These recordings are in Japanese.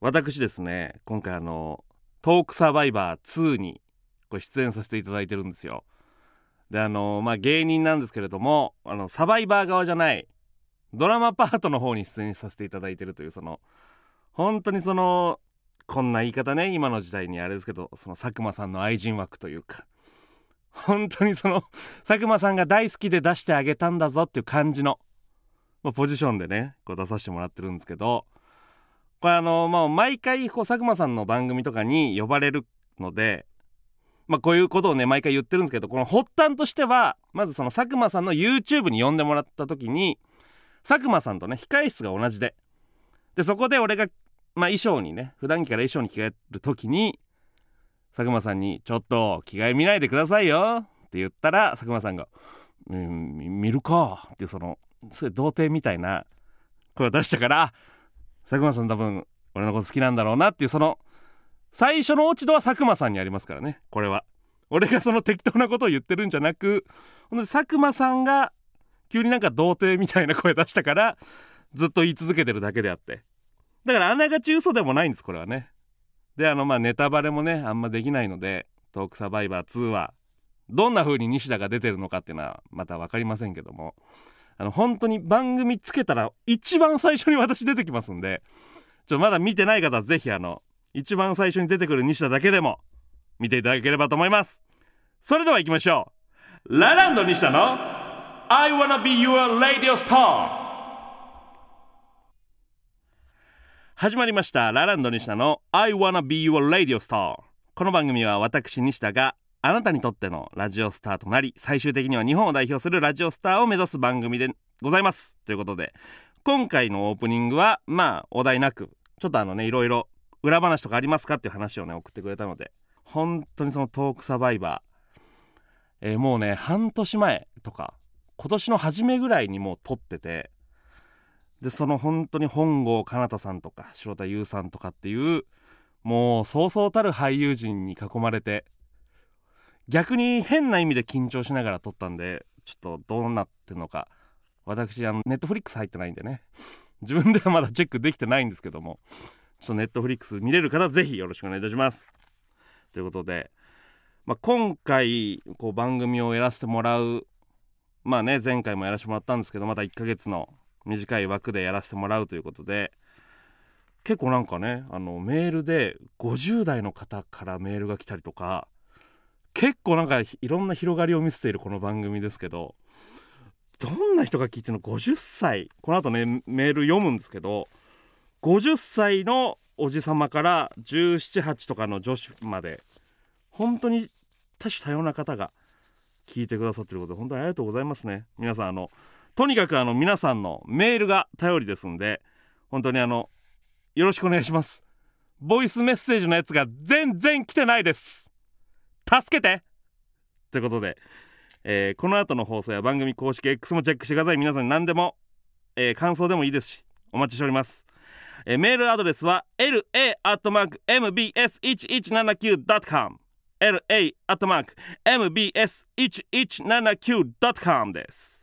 私ですね今回あのトークサバイバー2に出演させていただいてるんですよ。であのまあ芸人なんですけれどもあのサバイバー側じゃないドラマパートの方に出演させていただいてるというその本当にそのこんな言い方ね今の時代にあれですけどその佐久間さんの愛人枠というか本当にその佐久間さんが大好きで出してあげたんだぞっていう感じの、まあ、ポジションでねこう出させてもらってるんですけどこれあのまあ毎回こう佐久間さんの番組とかに呼ばれるのでまあこういうことをね毎回言ってるんですけどこの発端としてはまずその佐久間さんの YouTube に呼んでもらった時に佐久間さんとね控え室が同じででそこで俺がまあ衣装にね普段着から衣装に着替える時に佐久間さんに「ちょっと着替え見ないでくださいよ」って言ったら佐久間さんが「見るか」っていうそのすごい童貞みたいな声を出したから佐久間さん多分俺のこと好きなんだろうなっていうその最初の落ち度は佐久間さんにありますからね。これは。俺がその適当なことを言ってるんじゃなく佐久間さんが急になんか童貞みたいな声出したからずっと言い続けてるだけであって。だからあながち嘘でもないんですこれはね。であのまあネタバレもねあんまできないのでトークサバイバー2はどんな風に西田が出てるのかっていうのはまた分かりませんけども。あの本当に番組つけたら一番最初に私出てきますんでちょっとまだ見てない方はぜひあの一番最初に出てくる西田だけでも見ていただければと思います。それでは行きましょう。ラランド西田の I wanna be your radio star 始まりました。ラランド西田の I wanna be your radio star この番組は私西田があなたにとってのラジオスターとなり最終的には日本を代表するラジオスターを目指す番組でございます。ということで今回のオープニングはまあお題なくちょっとあのねいろいろ裏話とかありますかっていう話をね送ってくれたので本当にそのトークサバイバー、えーもうね半年前とか今年の初めぐらいにもう撮っててでその本当に本郷奏多さんとか城田優さんとかっていうもうそうそうたる俳優陣に囲まれて逆に変な意味で緊張しながら撮ったんでちょっとどうなってんのか。私あのネットフリックス入ってないんでね。自分ではまだチェックできてないんですけども。ちょっとネットフリックス見れる方ぜひよろしくお願いいたします。ということで、まあ、今回こう番組をやらせてもらうまあね前回もやらせてもらったんですけどまた1ヶ月の短い枠でやらせてもらうということで結構なんかねあのメールで50代の方からメールが来たりとか結構なんかいろんな広がりを見せているこの番組ですけどどんな人が聞いてるの？50歳この後ねメール読むんですけど50歳のおじさまから1718とかの女子まで本当に多種多様な方が聞いてくださってることで本当にありがとうございますね。皆さんあのとにかくあの皆さんのメールが頼りですんで本当にあのよろしくお願いします。ボイスメッセージのやつが全然来てないです。助けて。ということで、えーこの後の放送や番組公式 X もチェックしてください。皆さん何でも、えー感想でもいいですしお待ちしております、えーメールアドレスは la.mbs1179.com la.mbs1179.com です。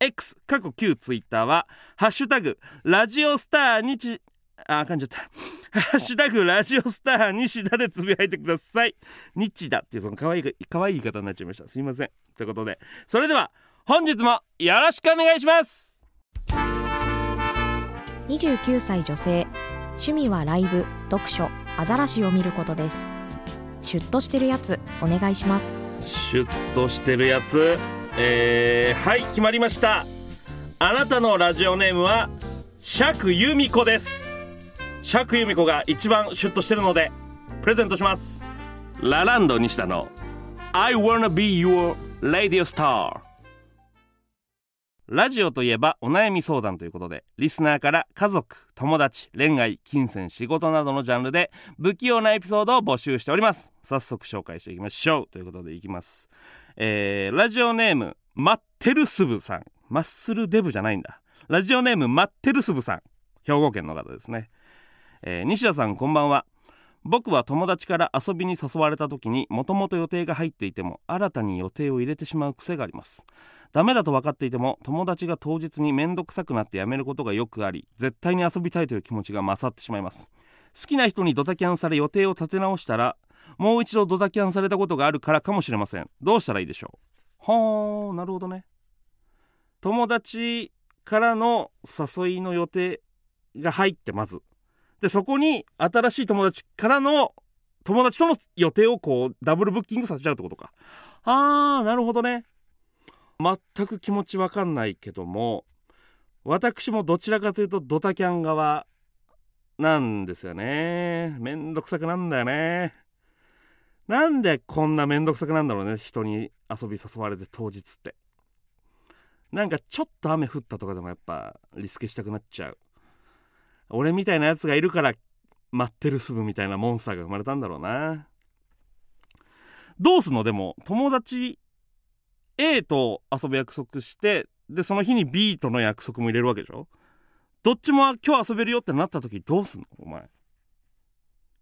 X 過去旧ツイッターは「ハッシュタグラジオスター日」あ噛んじゃった「ハ ッシュタグラジオスター西田」でつぶやいてください。日だっていうその可愛い可愛い言い方になっちゃいました。すいません。ということで。それでは本日もよろしくお願いします。29歳女性。趣味はライブ読書。アザラシを見ることです。シュッとしてるやつお願いします。シュッとしてるやつ？えー、はい決まりました。あなたのラジオネームは釈由美子です釈由美子が一番シュッとしてるのでプレゼントします。ラランド西田の I wanna be your radio star ラジオといえばお悩み相談ということでリスナーから家族友達恋愛金銭仕事などのジャンルで不器用なエピソードを募集しております。早速紹介していきましょうということでいきます。えーラジオネームマッテルスブさん。マッスルデブじゃないんだ。ラジオネームマッテルスブさん。兵庫県の方ですね、えー西田さんこんばんは。僕は友達から遊びに誘われた時にもともと予定が入っていても新たに予定を入れてしまう癖があります。ダメだと分かっていても友達が当日に面倒くさくなってやめることがよくあり絶対に遊びたいという気持ちが勝ってしまいます。好きな人にドタキャンされ予定を立て直したらもう一度ドタキャンされたことがあるからかもしれません。どうしたらいいでしょう？はあなるほどね。友達からの誘いの予定が入ってまずでそこに新しい友達からの友達との予定をこうダブルブッキングさせちゃうってことか。あーなるほどね。全く気持ちわかんないけども私もどちらかというとドタキャン側なんですよね。めんどくさくなんだよね。なんでこんなめんどくさくなんだろうね人に遊び誘われて当日って。なんかちょっと雨降ったとかでもやっぱリスケしたくなっちゃう。俺みたいなやつがいるから待ってるすぐみたいなモンスターが生まれたんだろうな。どうすんの？でも友達 A と遊ぶ約束してでその日に B との約束も入れるわけでしょ？どっちも今日遊べるよってなった時どうすんの？お前。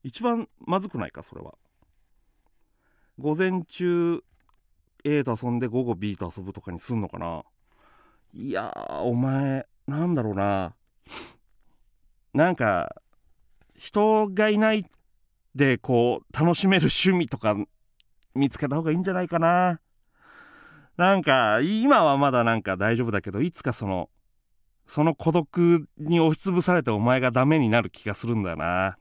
一番まずくないかそれは。午前中 A と遊んで午後 B と遊ぶとかにすんのかな？いやお前なんだろうな。なんか人がいないでこう楽しめる趣味とか見つけた方がいいんじゃないかな。なんか今はまだなんか大丈夫だけどいつかそのその孤独に押しつぶされてお前がダメになる気がするんだよな、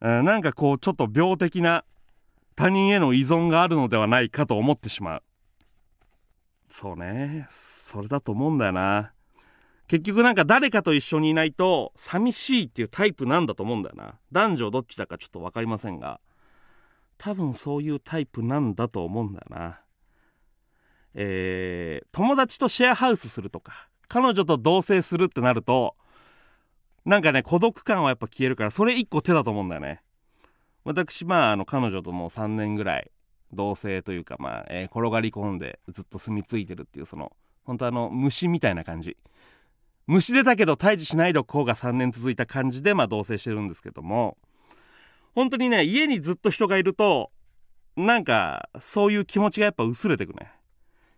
うん、なんかこうちょっと病的な他人への依存があるのではないかと思ってしまう。そうねそれだと思うんだよな。結局なんか誰かと一緒にいないと寂しいっていうタイプなんだと思うんだよな。男女どっちだかちょっと分かりませんが。多分そういうタイプなんだと思うんだよな。えー、友達とシェアハウスするとか彼女と同棲するってなるとなんかね孤独感はやっぱ消えるからそれ一個手だと思うんだよね。私まああの彼女ともう3年ぐらい同棲というかまあ、えー、転がり込んでずっと住み着いてるっていうその本当あの虫みたいな感じ。虫出たけど退治しないでおこうが3年続いた感じでまあ同棲してるんですけども。本当にね家にずっと人がいるとなんかそういう気持ちがやっぱ薄れてくね。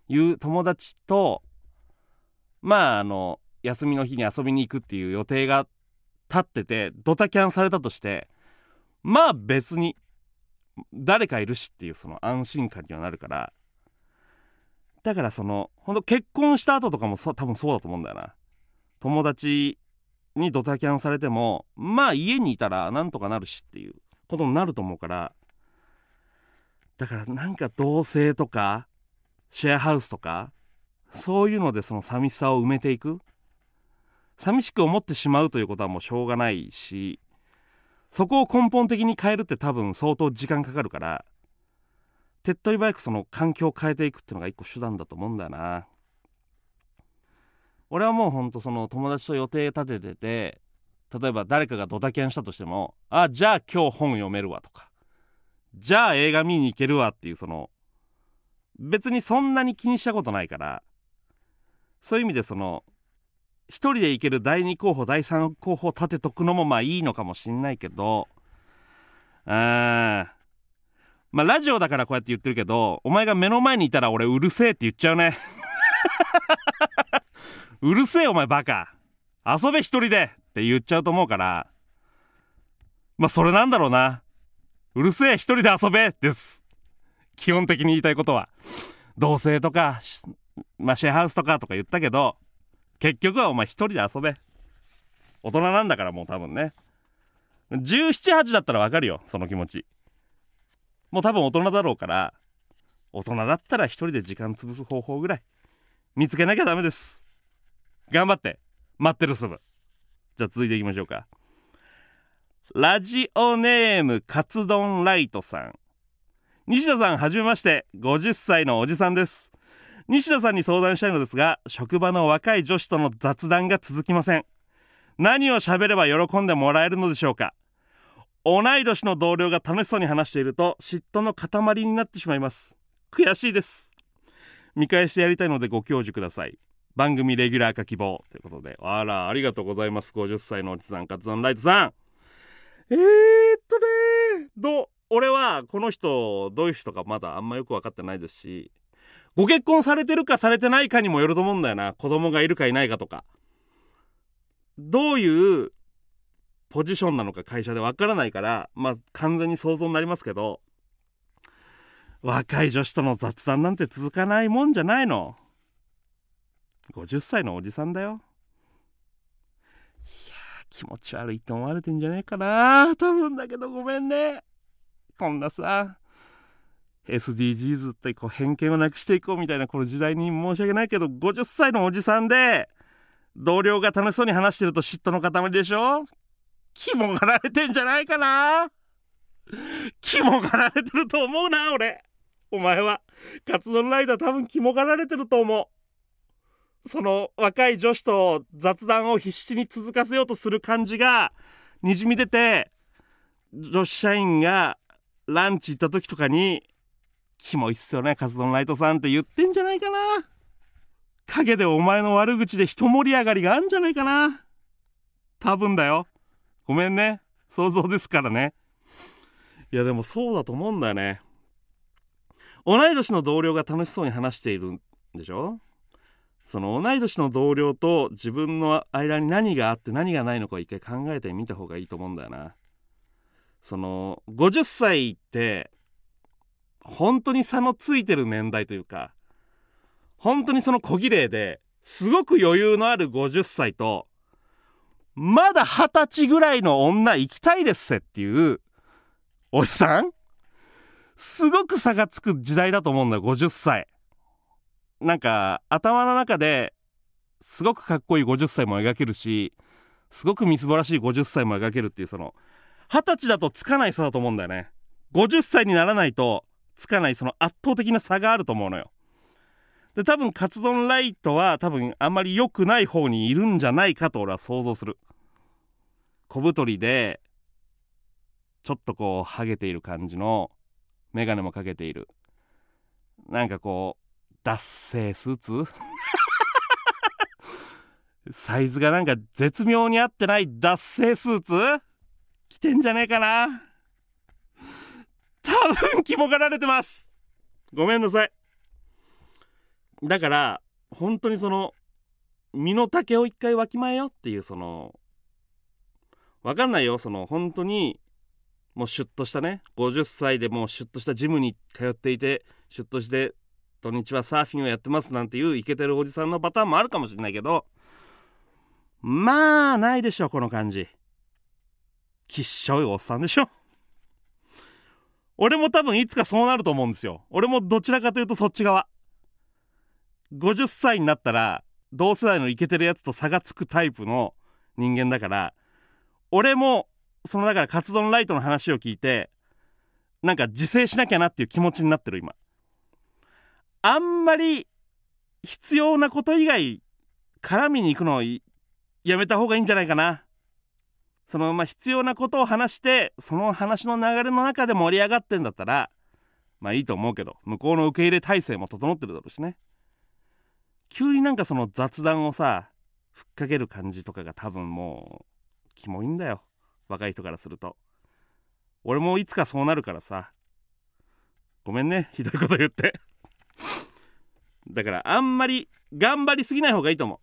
いう友達とまああの休みの日に遊びに行くっていう予定が立っててドタキャンされたとしてまあ別に誰かいるしっていうその安心感にはなるから。だからそのほんと結婚した後とかも多分そうだと思うんだよな。友達にドタキャンされてもまあ家にいたらなんとかなるしっていうことになると思うからだからなんか同棲とかシェアハウスとかそういうのでその寂しさを埋めていく。寂しく思ってしまうということはもうしょうがないしそこを根本的に変えるって多分相当時間かかるから手っ取り早くその環境を変えていくっていうのが一個手段だと思うんだよな。俺はもうほんとその友達と予定立ててて例えば誰かがドタキャンしたとしてもあじゃあ今日本読めるわとかじゃあ映画見に行けるわっていうその別にそんなに気にしたことないからそういう意味でその一人で行ける第2候補第3候補立てとくのもまあいいのかもしんないけどあまあラジオだからこうやって言ってるけどお前が目の前にいたら俺うるせえって言っちゃうね。うるせえお前バカ。遊べ一人で。って言っちゃうと思うから。まあそれなんだろうな。うるせえ一人で遊べ。です。基本的に言いたいことは。同棲とかまあシェアハウスとかとか言ったけど結局はお前一人で遊べ。大人なんだからもう多分ね。1718だったらわかるよその気持ち。もう多分大人だろうから。大人だったら一人で時間潰す方法ぐらい。見つけなきゃダメです。頑張って。待ってるすぐじゃあ続いていきましょうか。ラジオネームカツ丼ライトさん。西田さんはじめまして。50歳のおじさんです。西田さんに相談したいのですが職場の若い女子との雑談が続きません。何を喋れば喜んでもらえるのでしょうか。同い年の同僚が楽しそうに話していると嫉妬の塊になってしまいます。悔しいです。見返してやりたいのでご教授ください。番組レギュラー化希望ということで。あらありがとうございます。50歳のおじさんカツンライトさん。えー、っとねど俺はこの人どういう人かまだあんまよく分かってないですし。ご結婚されてるかされてないかにもよると思うんだよな。子供がいるかいないかとか。どういうポジションなのか会社でわからないからまあ完全に想像になりますけど。若い女子との雑談なんて続かないもんじゃないの。50歳のおじさんだよ。いやー気持ち悪いって思われてんじゃねえかな。多分だけどごめんね。こんなさ SDGs ってこう偏見をなくしていこうみたいなこの時代に申し訳ないけど50歳のおじさんで同僚が楽しそうに話してると嫉妬の塊でしょ？肝がられてんじゃないかな。肝がられてると思うな俺。お前は。カツ丼ライダー多分肝がられてると思う。その若い女子と雑談を必死に続かせようとする感じがにじみ出て女子社員がランチ行った時とかに「キモいっすよねカツ丼ライトさん」って言ってんじゃないかな陰でお前の悪口で一盛り上がりがあんじゃないかな多分だよごめんね想像ですからねいやでもそうだと思うんだよね。同い年の同僚が楽しそうに話しているんでしょ？その同い年の同僚と自分の間に何があって何がないのか一回考えてみた方がいいと思うんだよな。その50歳って本当に差のついてる年代というか本当にその小綺麗ですごく余裕のある50歳とまだ二十歳ぐらいの女行きたいですせっていうおじさん？すごく差がつく時代だと思うんだよ50歳なんか頭の中ですごくかっこいい50歳も描けるしすごくみすぼらしい50歳も描けるっていうその二十歳だとつかない差だと思うんだよね。50歳にならないとつかないその圧倒的な差があると思うのよ。で多分カツ丼ライトは多分あんまり良くない方にいるんじゃないかと俺は想像する。小太りでちょっとこうハゲている感じの眼鏡もかけている。なんかこう脱製スーツ？サイズがなんか絶妙に合ってない脱製スーツ？着てんじゃねえかな？多分肝がられてます。ごめんなさい。だから本当にその身の丈を一回わきまえよっていうそのわかんないよ。その本当にもうシュッとしたね。50歳でもうシュッとしたジムに通っていてシュッとして土日はサーフィンをやってますなんていうイケてるおじさんのパターンもあるかもしれないけどまあないでしょこの感じ。きっしょいおっさんでしょ。俺も多分いつかそうなると思うんですよ。俺もどちらかというとそっち側。50歳になったら同世代のイケてるやつと差がつくタイプの人間だから俺もそのだからカツ丼ライトの話を聞いてなんか自制しなきゃなっていう気持ちになってる今。あんまり必要なこと以外絡みに行くのをやめた方がいいんじゃないかな。そのまあ必要なことを話してその話の流れの中で盛り上がってんだったらまあいいと思うけど向こうの受け入れ体制も整ってるだろうしね。急になんかその雑談をさふっかける感じとかが多分もうキモいんだよ。若い人からすると。俺もいつかそうなるからさ。ごめんねひどいこと言って。だからあんまり頑張りすぎない方がいいと思う。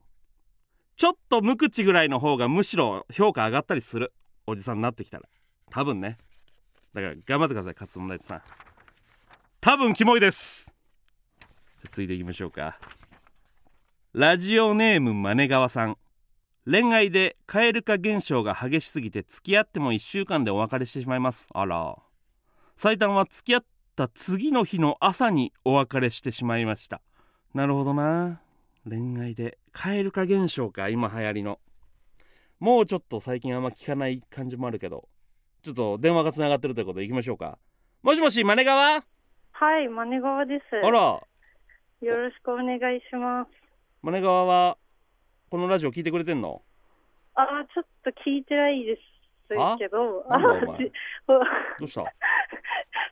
ちょっと無口ぐらいの方がむしろ評価上がったりする。おじさんになってきたら。多分ね。だから頑張ってください勝つライトさん。多分キモいです。続いていきましょうか。ラジオネームマネ川さん。恋愛で蛙化現象が激しすぎて付き合っても1週間でお別れしてしまいます。あら。最短は付き合った次の日の朝にお別れしてしまいました。なるほどな。恋愛で蛙化現象か今流行りの。もうちょっと最近あんま聞かない感じもあるけど。ちょっと電話がつながってるということでいきましょうか。もしもしマネ川はい、マネ川です。あら。よろしくお願いします。マネ川はこのラジオ聞いてくれてんの？あー、ちょっと聞いてないですあけど、なんだお前。じ どうした？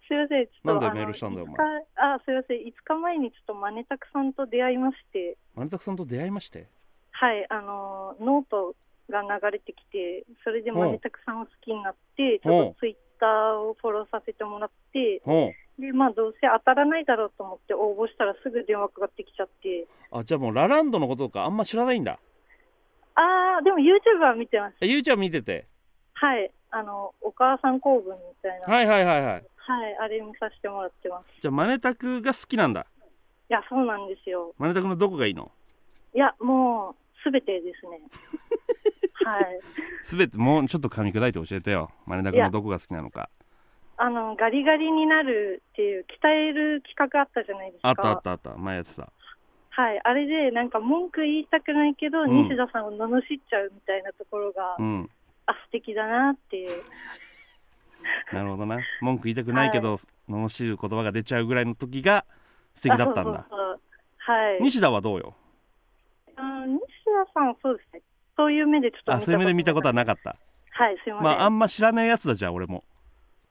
すいません、ちょっと。なんでメールしたんだよお前。5日あ、すいません、5日前にちょっとマネタクさんと出会いまして、マネタクさんと出会いまして。はい、あの、ノートが流れてきて、それでマネタクさんを好きになって、ちょっとツイッターをフォローさせてもらって、で、まあ、どうせ当たらないだろうと思って応募したらすぐ電話かかってきちゃって、あじゃあもうラランドのこととかあんま知らないんだ。あー、でも YouTube は見てます。え YouTube 見ててはい、あの、お母さん公文みたいな、はい、はいはいはい。はいあれ見させてもらってます。じゃあマネタクが好きなんだ。いや、そうなんですよ。マネタクのどこがいいの？いや、もう、すべてですね。はい。すべてもうちょっと噛み砕いて教えてよ。マネタクのどこが好きなのか。あの、ガリガリになるっていう、鍛える企画あったじゃないですか。あったあったあった。前やってた。はい、あれで、なんか文句言いたくないけど、うん。西田さんを罵っちゃうみたいなところが、うんあ、素敵だなっていう。なるほどな。文句言いたくないけど、罵る言葉が出ちゃうぐらいの時が素敵だったんだ。はい。西田はどうよ？あ西田さん、そうですね。そういう目でちょっとあそういう目で見たことはなかった。はい、すいません。まああんま知らないやつだじゃあ俺も。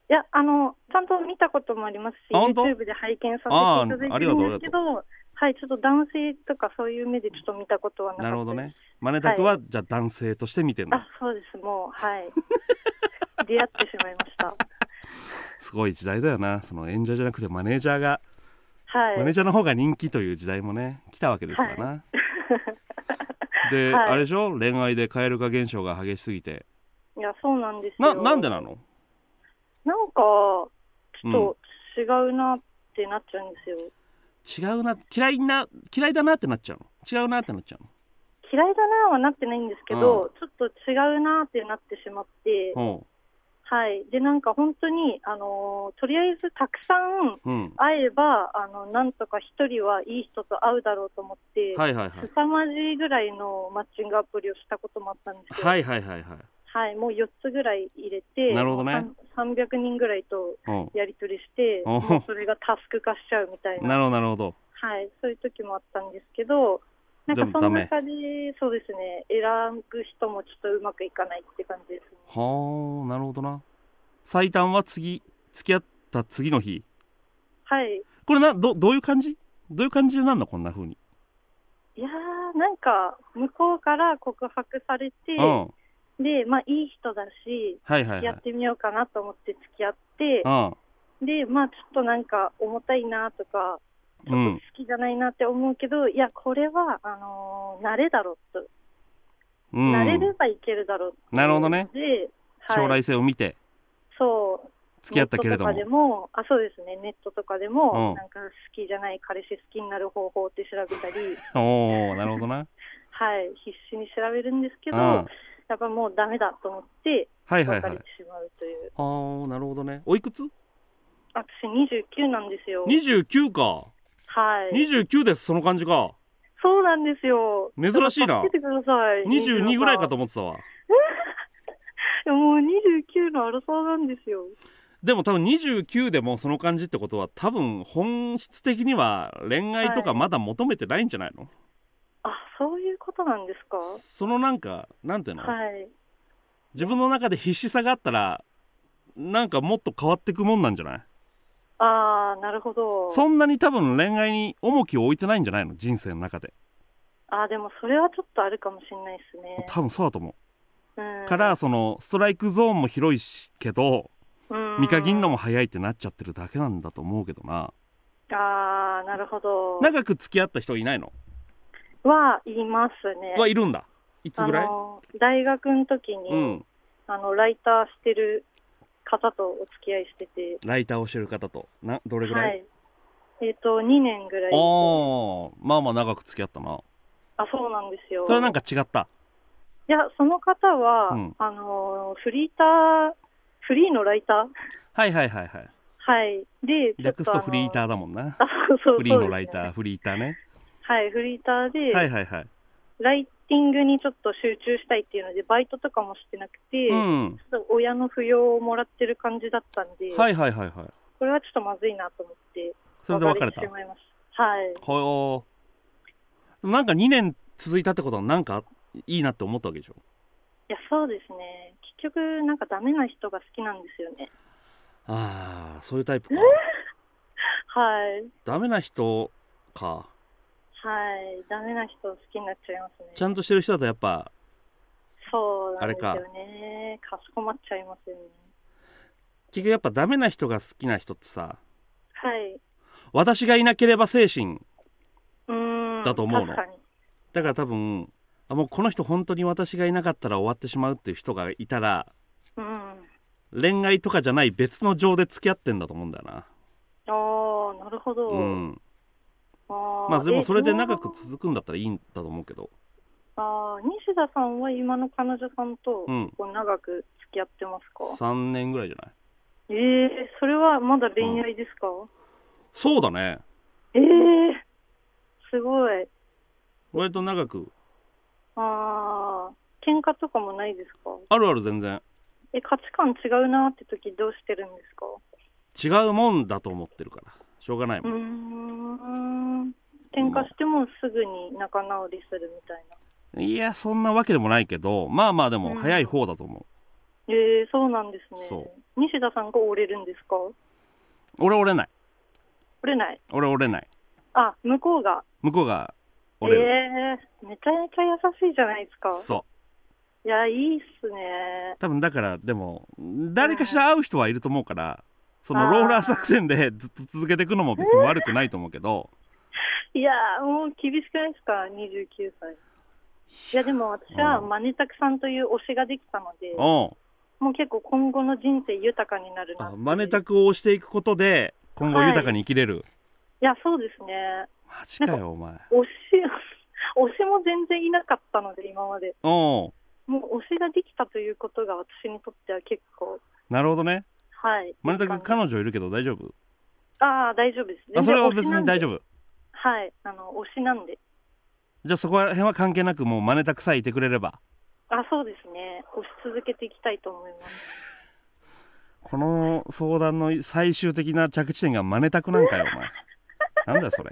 いや、あの、ちゃんと見たこともありますし、YouTube で拝見させていただいてるんですけど、はい、ちょっと男性とかそういう目でちょっと見たことはなかったなるほどね。マネタクは、じゃあ男性として見てんだあ、そうです、もう、はい。出会ってしまいました。すごい時代だよな。その演者じゃなくてマネージャーが、はい。マネージャーの方が人気という時代もね来たわけですからな、で、はい。あれでしょ？恋愛で蛙化現象が激しすぎて。いや、そうなんですなよ。なんでなの？なんか、ちょっと違うなってなっちゃうんですよ。違うな嫌いな嫌いだなってなっちゃうの？違うなってなっちゃう嫌いだなはなってないんですけど、ちょっと違うなってなってしまって、のはい。で、なんか本当に、あのーとりあえずたくさんうん。うん会えば、あの、なんとか一人はいい人と会うだろうと思って、はいはいはい。凄まじいぐらいのマッチングアプリをしたこともあったんですよ。はいはいはいはいはい、もう4つぐらい入れて、なるほどねもう3 300人ぐらいとうん。やり取りして、それがタスク化しちゃうみたいな、なるほどなるほど。はい、そういう時もあったんですけど、なんかその中で、そうですね、選ぶ人もちょっとうまくいかないって感じですね。はあなるほどな。最短は次付き合った次の日？はい。これなどどういう感じ？どういう感じでなんだこんな風に。いやー、なんか、向こうから告白されて、うん。はで、まあ、いい人だし、いはいはい。やってみようかなと思って付き合って、うん。で、まあ、ちょっとなんか、重たいなとか、ちょっと好きじゃないなって思うけど、いや、これは、あのー慣れだろうと、うん。慣れればいけるだろうなるほどね。で、はい、将来性を見て。そう、付き合ったけれども。でも、あ、そうですね、ネットとかでも、うん。なんか好きじゃない彼氏好きになる方法って調べたり、おおなるほどな。はい、必死に調べるんですけど、うんやっぱもうダメだと思って、はいはいてしまうという。ああなるほどねおいくつ？私29なんですよ。29かはい。29ですその感じかそうなんですよ。珍しいな助けてください。22ぐらいかと思思ってたわう。もう29の荒沢なんですよ。でも多分29でもその感じってことは多分本質的には恋愛とかまだ求めてないんじゃないの、あ、そういうことなんですか？そのなんかなんていうの、はい。自分の中で必死さがあったらなんかもっと変わってくもんなんじゃない？あー、なるほど。そんなに多分恋愛に重きを置いてないんじゃないの？人生の中であー、でもそれはちょっとあるかもしれないですね。多分そうだと思うんうからそのストライクゾーンも広いしけどうん見限るのも早いってなっちゃってるだけなんだと思うけどなあー、なるほど。長く付き合った人いないの？は、いますね。はい。るんだ。いつぐらい？大学の時に、うん。あのライターしてる方とお付き合いしてて、ライターをしてる方と。などれぐらい、はい。えっ、と、2年ぐらい。ああまあまあ長く付き合ったな。あ、そうなんですよ。それはなんか違った？いや、その方は、うん。あのフリーター、フリーのライター？はいはいはいはい。はい。で、略すとフリーター。ーだもんな。あ、そうそうフリーのライター、フリーターねはい、フリーターで、はいはいはいライティングにちょっと集中したいっていうので、バイトとかもしてなくて、うんちょっと親の扶養をもらってる感じだったんで、はいはいはいはいこれはちょっとまずいなと思って、それで別れた？はい。ほーでもなんか2年続いたってことはなんかいいなって思ったわけでしょ？いや、そうですね。結局、なんかダメな人が好きなんですよね。ああそういうタイプか はい。ダメな人かはい。ダメな人好きになっちゃいますね。ちゃんとしてる人だとやっぱそうなんですよあれね。かしこまっちゃいますよね。結局やっぱダメな人が好きな人ってさはい。私がいなければ精神。だと思うの。だから多分あもうこの人本当に私がいなかったら終わってしまうっていう人がいたらうー恋愛とかじゃない別の情で付き合ってんだと思うんだよなああ、なるほど。うんまあでもそれでえ長く続くんだったらいいんだと思うけど。あー西田さんは今の彼女さんとうん。結構長く付き合ってますか、3年ぐらいじゃない？ええそれはまだ恋愛ですか、そうだね。ええすごい。割と長く。ああ、喧嘩とかもないですか？あるある全然。え、価値観違うなって時どうしてるんですか？違うもんだと思ってるからしょうがないも、うんーん。喧嘩してもすぐに仲直りするみたいな。いやそんなわけでもないけどまあまあでもうん早い方だと思う、ええそうなんですね。そ西田さんが折れるんですか？俺折れない折れない？俺折れないあ、向こうが？向こうが折れる、ええめちゃめちゃ優しいじゃないですか。そういや、いいっすね。多分だからでも誰かしら会う人はいると思うからそのローラー作戦でずっと続けていくのも別に悪くないと思うけど、いやー、もう厳しくないですか、29歳。いや、でも私はうんマネタクさんという推しができたので、もう結構今後の人生豊かになるなマネタクを押していくことで今後豊かに生きれる、い。や、そうですね。マジかよお前。推し、推しも全然いなかったので、今まで。もう推しができたということが私にとっては結構、なるほどねはい。マネタクいい感彼女いるけど大丈夫？じああ、大丈夫です。あそれは別に大夫。丈夫？はい。あの、推しなんで。じゃあそこら辺は関係なくもうマネタクさえいてくれればあ、そうですね。推し続けていきたいと思います。この相談の最終的な着地点がマネタクなんかよお前なんだよそれ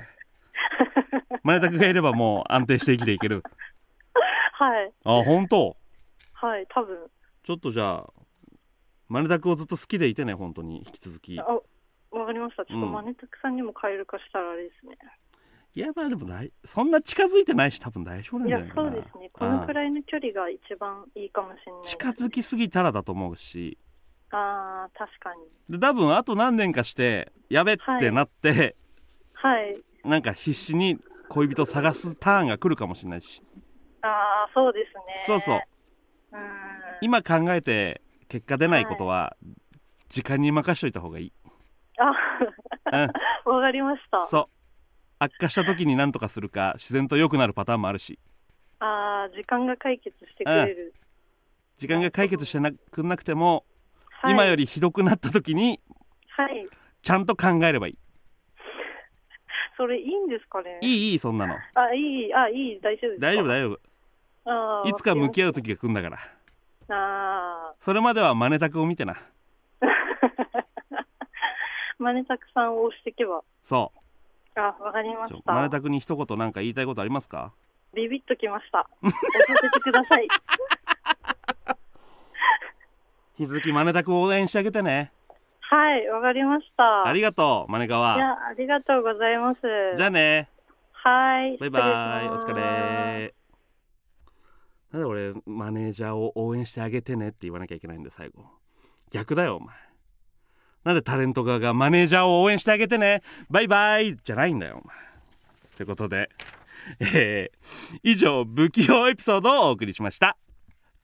マネタクがいればもう安定して生きていける はい。あ本当？はい、多分。ちょっとじゃあマネタクをずっと好きでいてね本当に引き続きわかりました。ちょっとうんマネタクさんにも変えるかしたらあれですね。やまあでもないそんな近づいてないし多分大丈夫なんいやじゃない、かなそうですね。このくらいの距離が一番いいかもしれない。近づきすぎたらだと思うしああ、確かに。で多分あと何年かしてやべってなって、はい。なんか必死に恋人探すターンが来るかもしれないしああ、そうですね。そうそう。今考えて結果出ないことは時間に任しといた方がいい、あ、うん、わかりました。そう。悪化した時に何とかするか自然と良くなるパターンもあるし。ああ、時間が解決してくれる。時間が解決してなくなくても、はい、今よりひどくなった時にはい。ちゃんと考えればいい。それいいんですかね？いいいいそんなの。あ、いい、あ、いい、大丈夫ですか？大丈夫大丈夫。あーいつか向き合うわ時が来るんだから。あそれまではマネタクを見てなーマネタクさんを押していけば。そあ、わかりました。マネタクに一言なんか言いたいことありますか？ビビッときました。押させてください。引き続きマネタクを応援してあげてねはい、わかりました。ありがとうマネカいワや、ありがとうございます。じゃあねはい。バイバイお疲れで俺マネージャーを応援してあげてねって言わなきゃいけないんだ最後。逆だよお前。なんでタレント側がマネージャーを応援してあげてね？バイバイじゃないんだよお前。ということでえー、以上不器用エピソードをお送りしました。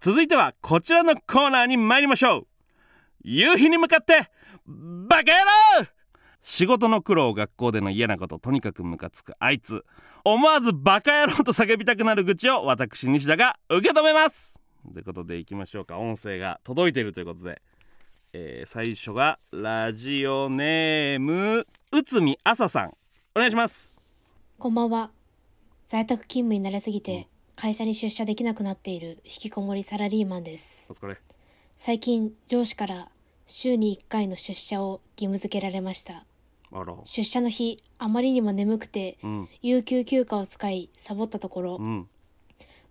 続いてはこちらのコーナーに参りましょう。夕日に向かってバカ野郎仕事の苦労学校での嫌なこととにかくムカつくあいつ。思わずバカ野郎と叫びたくなる愚痴を私西田が受け止めます。ということでいきましょうか。音声が届いているということで、えー最初がラジオネーム内海朝さん。お願いします。こんばんは。在宅勤務に慣れすぎて、会社に出社できなくなっている引きこもりサラリーマンです。お疲れ。最近、上司から週に1回の出社を義務付けられました。出社の日、あまりにも眠くて、うん。有給休暇を使い、サボったところ、うん。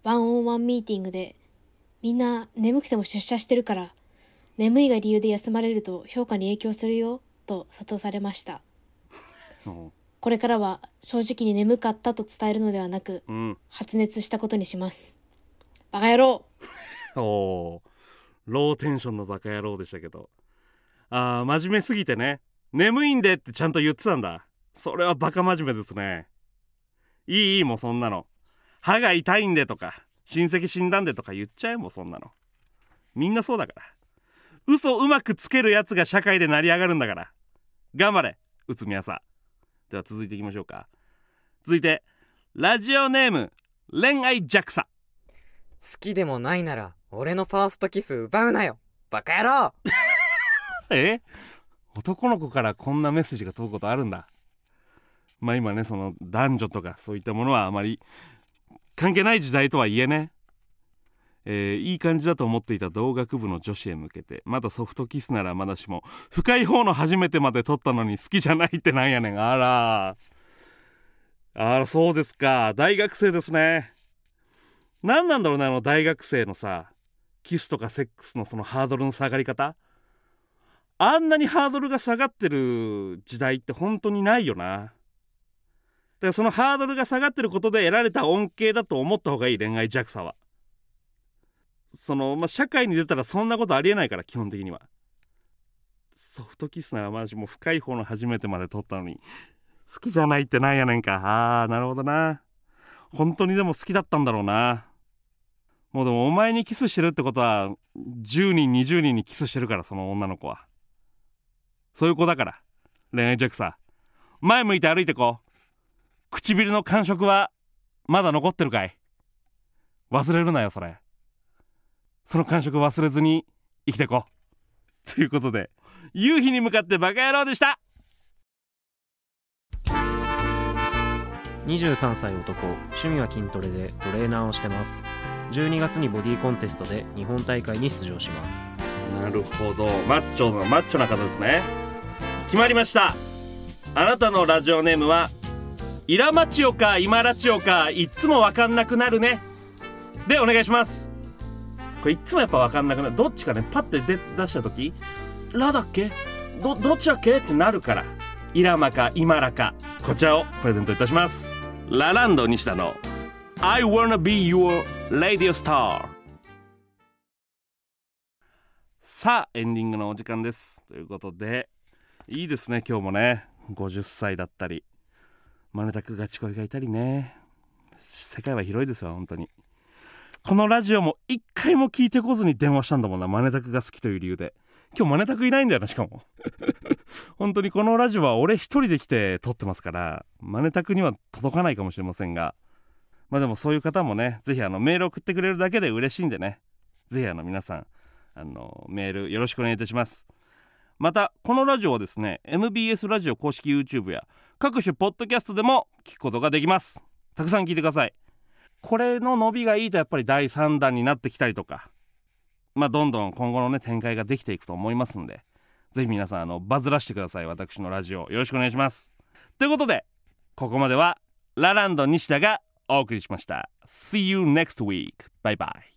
ワンオンワンミーティングで、みんな眠くても出社してるから、眠いが理由で休まれると評価に影響するよ、と諭されました。これからは正直に眠かったと伝えるのではなく、うん。発熱したことにします。バカ野郎! おー。ローテンションのバカ野郎でしたけど。あー真面目すぎてね眠いんでってちゃんと言ってたんだ。それはバカ真面目ですね。いいいいもうそんなの。歯が痛いんでとか親戚死んだんでとか言っちゃえもうそんなの。みんなそうだから。嘘うまくつけるやつが社会で成り上がるんだから。頑張れ内海朝では続いていきましょうか。続いてラジオネーム恋愛ジャクサ好きでもないなら俺のファーストキス奪うなよ。バカ野郎。え？男の子からこんなメッセージが飛ぶことあるんだ。まあ今ねその男女とかそういったものはあまり関係ない時代とはいえね。えーいい感じだと思っていた同学部の女子へ向けてまだソフトキスならまだしも深い方の初めてまで撮ったのに好きじゃないってなんやねん。あらあらそうですか。大学生ですね。何なんだろうねあの大学生のさキスとかセックスのそのハードルの下がり方。あんなにハードルが下がってる時代って本当にないよな。だからそのハードルが下がってることで得られた恩恵だと思った方がいい恋愛弱さは。その、まあ、社会に出たらそんなことありえないから基本的には。ソフトキスならマジもう深い方の初めてまで撮ったのに。好きじゃないってなんやねんか。あーなるほどな。本当にでも好きだったんだろうな。もうでもお前にキスしてるってことは10人20人にキスしてるからその女の子は。そういう子だから。恋愛弱さ。前向いて歩いてこ唇の感触はまだ残ってるかい？忘れるなよそれ。その感触忘れずに生きてこということで夕日に向かってバカ野郎でした。23歳男趣味は筋トレでトレーナーをしてます。12月にボディコンテストで日本大会に出場します。なるほど。マッチョのマッチョな方ですね決まりました。あなたのラジオネームはイラマチオかイマラチオかいっつも分かんなくなるね。でお願いします。これいっつもやっぱ分かんなくなる。どっちかねパッて出出した時ラだっけ？どどっちだっけ？ってなるから。イラマかイマラか。こちらをプレゼントいたします。ラランド西田の。I wanna be your radio star さあエンディングのお時間です。ということでいいですね今日もね。50歳だったり。マネタクガチ恋がいたりね。世界は広いですよ本当に。このラジオも一回も聞いてこずに電話したんだもんな。マネタクが好きという理由で。今日マネタクいないんだよなしかも。本当にこのラジオは俺一人で来て撮ってますから。マネタクには届かないかもしれませんが。まあでもそういう方もねぜひあのメール送ってくれるだけで嬉しいんでね。ぜひあの皆さんあのメールよろしくお願いいたします。またこのラジオはですね MBS ラジオ公式 YouTube や各種ポッドキャストでも聞くことができます。たくさん聞いてください。これの伸びがいいとやっぱり第3弾になってきたりとかまあどんどん今後のね展開ができていくと思いますんでぜひ皆さんあのバズらしてください。私のラジオよろしくお願いします。ということでここまではラランド西田がお送りしました。See you next week. バイバイ